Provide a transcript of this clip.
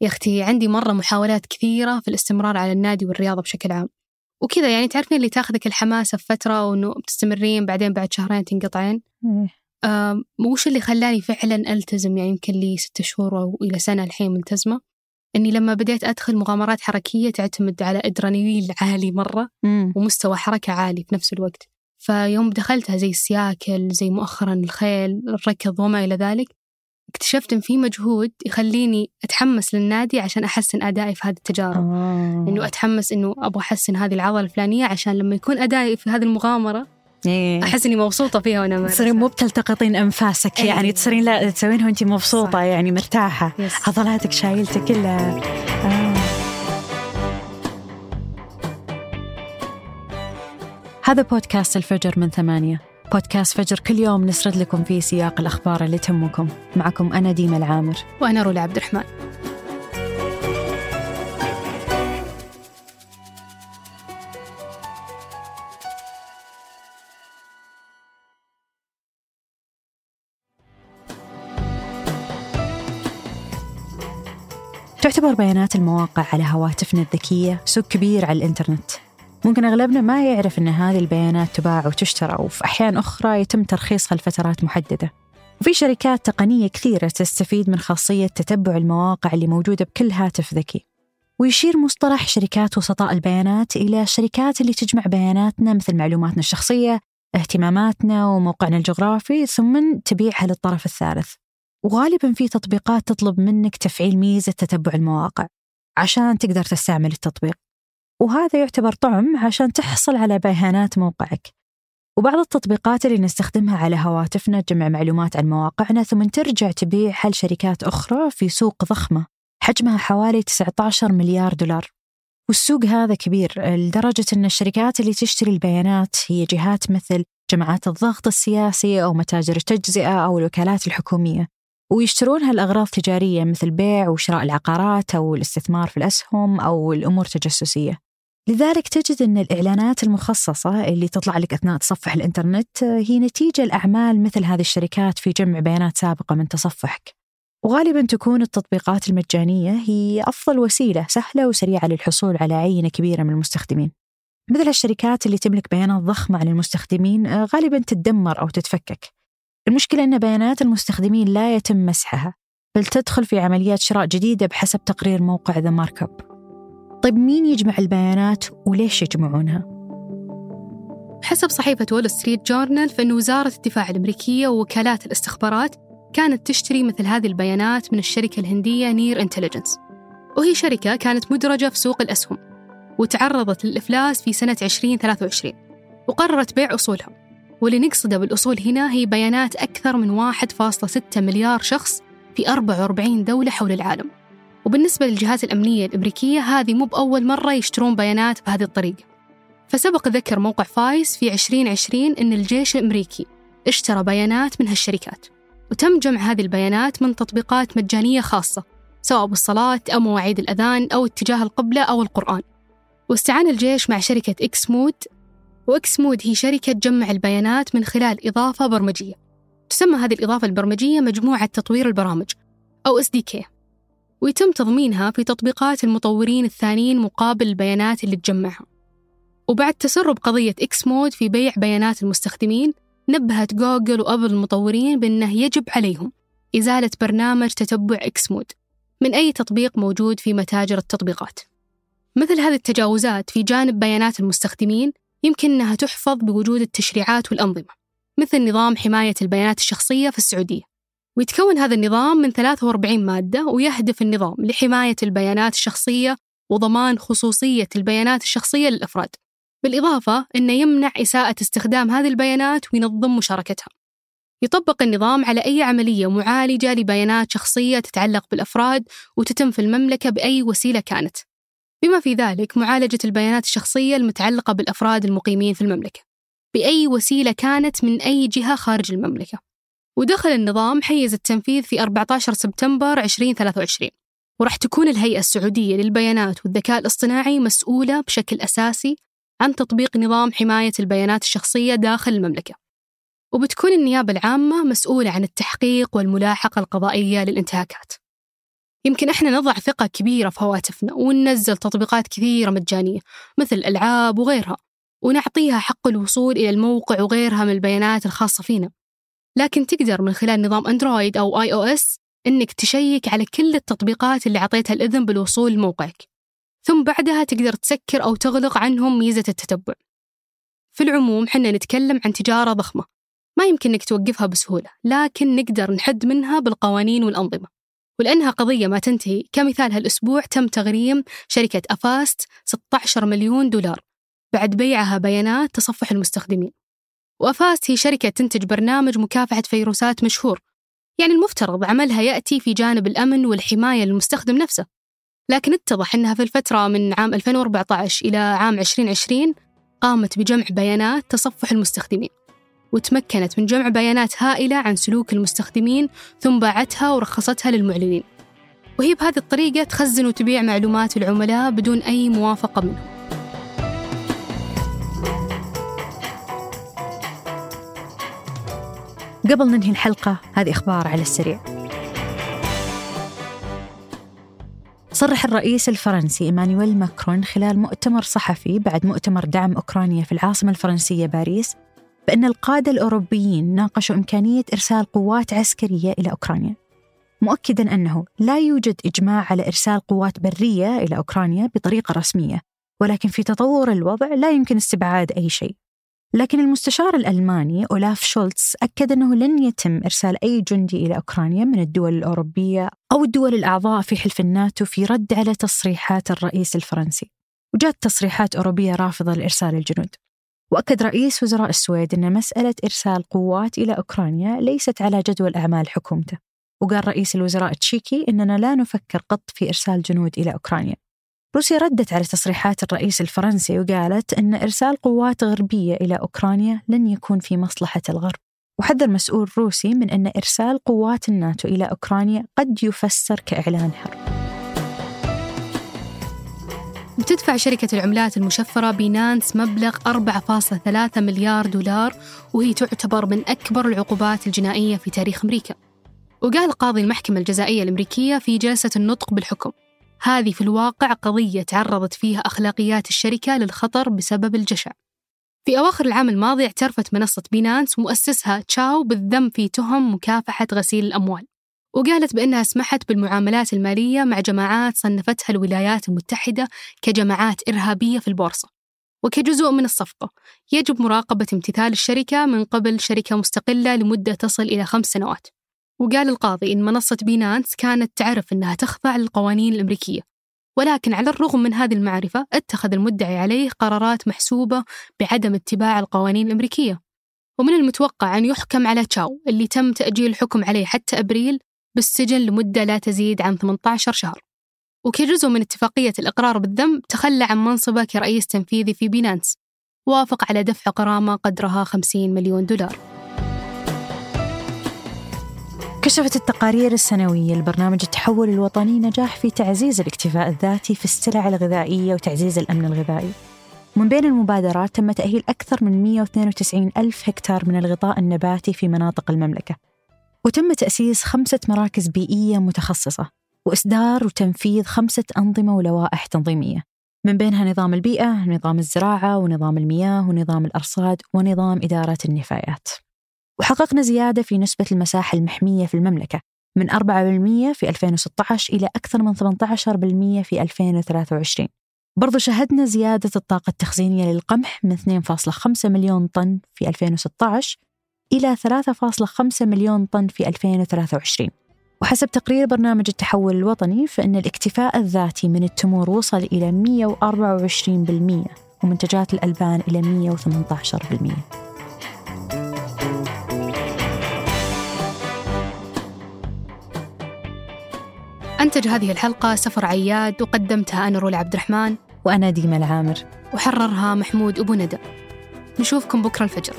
يا أختي عندي مرة محاولات كثيرة في الاستمرار على النادي والرياضة بشكل عام. وكذا يعني تعرفين اللي تاخذك الحماسة في فترة وإنه بتستمرين بعدين بعد شهرين تنقطعين؟ آه وش اللي خلاني فعلا ألتزم؟ يعني يمكن لي ستة شهور أو إلى سنة الحين ملتزمة. إني لما بديت أدخل مغامرات حركية تعتمد على إدرينالين عالي مرة مم. ومستوى حركة عالي في نفس الوقت. فيوم دخلتها زي السياكل زي مؤخرا الخيل الركض وما إلى ذلك اكتشفت إن في مجهود يخليني أتحمس للنادي عشان أحسن أدائي في هذه التجارب آه. إنه أتحمس إنه أبغى أحسن هذه العضلة الفلانية عشان لما يكون أدائي في هذه المغامرة إيه. أحس إني مبسوطة فيها أمارسها. تصيرين مو بتلتقطين أنفاسك أيوة. يعني تصيرين لا تسوينها وانت مبسوطة صح. يعني مرتاحة يس. عضلاتك شايلته كلها آه. هذا بودكاست الفجر من ثمانية بودكاست فجر كل يوم نسرد لكم فيه سياق الأخبار اللي تهمكم. معكم أنا ديما العامر. وأنا رولا عبد الرحمن. تعتبر بيانات المواقع على هواتفنا الذكية سوق كبير على الإنترنت. ممكن أغلبنا ما يعرف أن هذه البيانات تباع وتشترى وفي أحيان أخرى يتم ترخيصها لفترات محددة. وفي شركات تقنية كثيرة تستفيد من خاصية تتبع المواقع اللي موجودة بكل هاتف ذكي. ويشير مصطلح شركات وسطاء البيانات إلى الشركات اللي تجمع بياناتنا مثل معلوماتنا الشخصية اهتماماتنا وموقعنا الجغرافي ثم تبيعها للطرف الثالث. وغالبا في تطبيقات تطلب منك تفعيل ميزة تتبع المواقع عشان تقدر تستعمل التطبيق. وهذا يعتبر طعم عشان تحصل على بيانات موقعك. وبعض التطبيقات اللي نستخدمها على هواتفنا تجمع معلومات عن مواقعنا ثم ترجع تبيعها لشركات أخرى في سوق ضخمة حجمها حوالي 19 مليار دولار. والسوق هذا كبير لدرجة أن الشركات اللي تشتري البيانات هي جهات مثل جماعات الضغط السياسي أو متاجر التجزئة أو الوكالات الحكومية. ويشترونها لأغراض تجارية مثل بيع وشراء العقارات أو الاستثمار في الأسهم أو الأمور التجسسية لذلك تجد أن الإعلانات المخصصة اللي تطلع لك أثناء تصفح الإنترنت هي نتيجة لأعمال مثل هذه الشركات في جمع بيانات سابقة من تصفحك. وغالبا تكون التطبيقات المجانية هي أفضل وسيلة سهلة وسريعة للحصول على عينة كبيرة من المستخدمين. مثل الشركات اللي تملك بيانات ضخمة عن المستخدمين آه، غالبا تتدمر أو تتفكك. المشكلة أن بيانات المستخدمين لا يتم مسحها بل تدخل في عمليات شراء جديدة بحسب تقرير موقع ذا مارك اب طيب مين يجمع البيانات وليش يجمعونها؟ حسب صحيفة وول ستريت جورنال فإن وزارة الدفاع الأمريكية ووكالات الاستخبارات كانت تشتري مثل هذه البيانات من الشركة الهندية Near Intelligence وهي شركة كانت مدرجة في سوق الأسهم وتعرضت للإفلاس في سنة 2023 وقررت بيع أصولها. واللي نقصده بالأصول هنا هي بيانات أكثر من 1.6 مليار شخص في 44 دولة حول العالم. وبالنسبة للجهات الأمنية الأمريكية هذه مو بأول مرة يشترون بيانات بهذه الطريقة. فسبق ذكر موقع Vice في 2020 أن الجيش الأمريكي اشترى بيانات من هالشركات وتم جمع هذه البيانات من تطبيقات مجانية خاصة سواء بالصلاة أو مواعيد الأذان أو اتجاه القبلة أو القرآن. واستعان الجيش مع شركة X-Mode و X-Mode هي شركة تجمع البيانات من خلال إضافة برمجية. تسمى هذه الإضافة البرمجية مجموعة تطوير البرامج أو SDK ويتم تضمينها في تطبيقات المطورين الثانيين مقابل البيانات اللي تجمعها. وبعد تسرب قضية X-Mode في بيع بيانات المستخدمين نبهت جوجل وأبل المطورين بأنه يجب عليهم إزالة برنامج تتبع X-Mode من أي تطبيق موجود في متاجر التطبيقات. مثل هذه التجاوزات في جانب بيانات المستخدمين يمكن أنها تحفظ بوجود التشريعات والأنظمة مثل نظام حماية البيانات الشخصية في السعودية. ويتكون هذا النظام من 43 مادة ويهدف النظام لحماية البيانات الشخصية وضمان خصوصية البيانات الشخصية للأفراد. بالإضافة أنه يمنع إساءة استخدام هذه البيانات وينظم مشاركتها. يطبق النظام على أي عملية معالجة لبيانات شخصية تتعلق بالأفراد وتتم في المملكة بأي وسيلة كانت. بما في ذلك معالجة البيانات الشخصية المتعلقة بالأفراد المقيمين في المملكة. بأي وسيلة كانت من أي جهة خارج المملكة. ودخل النظام حيز التنفيذ في 14 سبتمبر 2023 وراح تكون الهيئة السعودية للبيانات والذكاء الاصطناعي مسؤولة بشكل أساسي عن تطبيق نظام حماية البيانات الشخصية داخل المملكة. وبتكون النيابة العامة مسؤولة عن التحقيق والملاحقة القضائية للانتهاكات. يمكن إحنا نضع ثقة كبيرة في هواتفنا وننزل تطبيقات كثيرة مجانية مثل الألعاب وغيرها ونعطيها حق الوصول إلى الموقع وغيرها من البيانات الخاصة فينا. لكن تقدر من خلال نظام أندرويد أو iOS إنك تشيك على كل التطبيقات اللي عطيتها الإذن بالوصول لموقعك. ثم بعدها تقدر تسكر أو تغلق عنهم ميزة التتبع. في العموم حنا نتكلم عن تجارة ضخمة. ما يمكن إنك توقفها بسهولة لكن نقدر نحد منها بالقوانين والأنظمة. ولأنها قضية ما تنتهي كمثال هالأسبوع تم تغريم شركة أفاست 16 مليون دولار بعد بيعها بيانات تصفح المستخدمين. وأفاست هي شركة تنتج برنامج مكافحة فيروسات مشهور. يعني المفترض عملها يأتي في جانب الأمن والحماية للمستخدم نفسه. لكن اتضح أنها في الفترة من عام 2014 إلى عام 2020 قامت بجمع بيانات تصفح المستخدمين وتمكنت من جمع بيانات هائلة عن سلوك المستخدمين ثم باعتها ورخصتها للمعلنين. وهي بهذه الطريقة تخزن وتبيع معلومات العملاء بدون أي موافقة منهم. قبل ننهي الحلقة هذه إخبار على السريع. صرح الرئيس الفرنسي إيمانويل ماكرون خلال مؤتمر صحفي بعد مؤتمر دعم أوكرانيا في العاصمة الفرنسية باريس بأن القادة الأوروبيين ناقشوا إمكانية إرسال قوات عسكرية إلى أوكرانيا. مؤكدا أنه لا يوجد إجماع على إرسال قوات برية إلى أوكرانيا بطريقة رسمية ولكن في تطور الوضع لا يمكن استبعاد أي شيء. لكن المستشار الألماني أولاف شولتز أكد أنه لن يتم إرسال أي جندي إلى أوكرانيا من الدول الأوروبية أو الدول الأعضاء في حلف الناتو في رد على تصريحات الرئيس الفرنسي. وجاءت تصريحات أوروبية رافضة لإرسال الجنود. وأكد رئيس وزراء السويد أن مسألة إرسال قوات إلى أوكرانيا ليست على جدول أعمال حكومته. وقال رئيس الوزراء التشيكي أننا لا نفكر قط في إرسال جنود إلى أوكرانيا. روسيا ردت على تصريحات الرئيس الفرنسي وقالت أن إرسال قوات غربية إلى أوكرانيا لن يكون في مصلحة الغرب. وحذر مسؤول روسي من أن إرسال قوات الناتو إلى أوكرانيا قد يفسر كإعلان حرب بتدفع شركة العملات المشفرة بينانس مبلغ 4.3 مليار دولار وهي تعتبر من أكبر العقوبات الجنائية في تاريخ أمريكا. وقال قاضي المحكمة الجزائية الأمريكية في جلسة النطق بالحكم هذه في الواقع قضية تعرضت فيها أخلاقيات الشركة للخطر بسبب الجشع. في أواخر العام الماضي اعترفت منصة بينانس ومؤسسها تشاو بالذنب في تهم مكافحة غسيل الأموال وقالت بأنها سمحت بالمعاملات المالية مع جماعات صنفتها الولايات المتحدة كجماعات إرهابية في البورصة. وكجزء من الصفقة يجب مراقبة امتثال الشركة من قبل شركة مستقلة لمدة تصل إلى خمس سنوات. وقال القاضي إن منصة بينانس كانت تعرف أنها تخضع للقوانين الأمريكية ولكن على الرغم من هذه المعرفة اتخذ المدعي عليه قرارات محسوبة بعدم اتباع القوانين الأمريكية. ومن المتوقع أن يحكم على تشاو اللي تم تأجيل الحكم عليه حتى أبريل بالسجن لمدة لا تزيد عن 18 شهر. وكجزء من اتفاقية الإقرار بالذنب تخلى عن منصبه كرئيس تنفيذي في بينانس وافق على دفع غرامة قدرها 50 مليون دولار. كشفت التقارير السنوية لبرنامج التحول الوطني نجاح في تعزيز الاكتفاء الذاتي في السلع الغذائية وتعزيز الأمن الغذائي. من بين المبادرات تم تأهيل أكثر من 192 ألف هكتار من الغطاء النباتي في مناطق المملكة. وتم تأسيس خمسة مراكز بيئية متخصصة وإصدار وتنفيذ خمسة أنظمة ولوائح تنظيمية. من بينها نظام البيئة، نظام الزراعة، ونظام المياه، ونظام الأرصاد، ونظام إدارة النفايات. وحققنا زيادة في نسبة المساحة المحمية في المملكة من 4% في 2016 إلى أكثر من 18% في 2023 برضو شهدنا زيادة الطاقة التخزينية للقمح من 2.5 مليون طن في 2016 إلى 3.5 مليون طن في 2023 وحسب تقرير برنامج التحول الوطني فإن الاكتفاء الذاتي من التمور وصل إلى 124% ومنتجات الألبان إلى 118% أنتج هذه الحلقة سفر عياد وقدمتها أنا رولا عبد الرحمن وأنا ديما العامر. وحررها محمود أبو ندى. نشوفكم بكرة الفجر.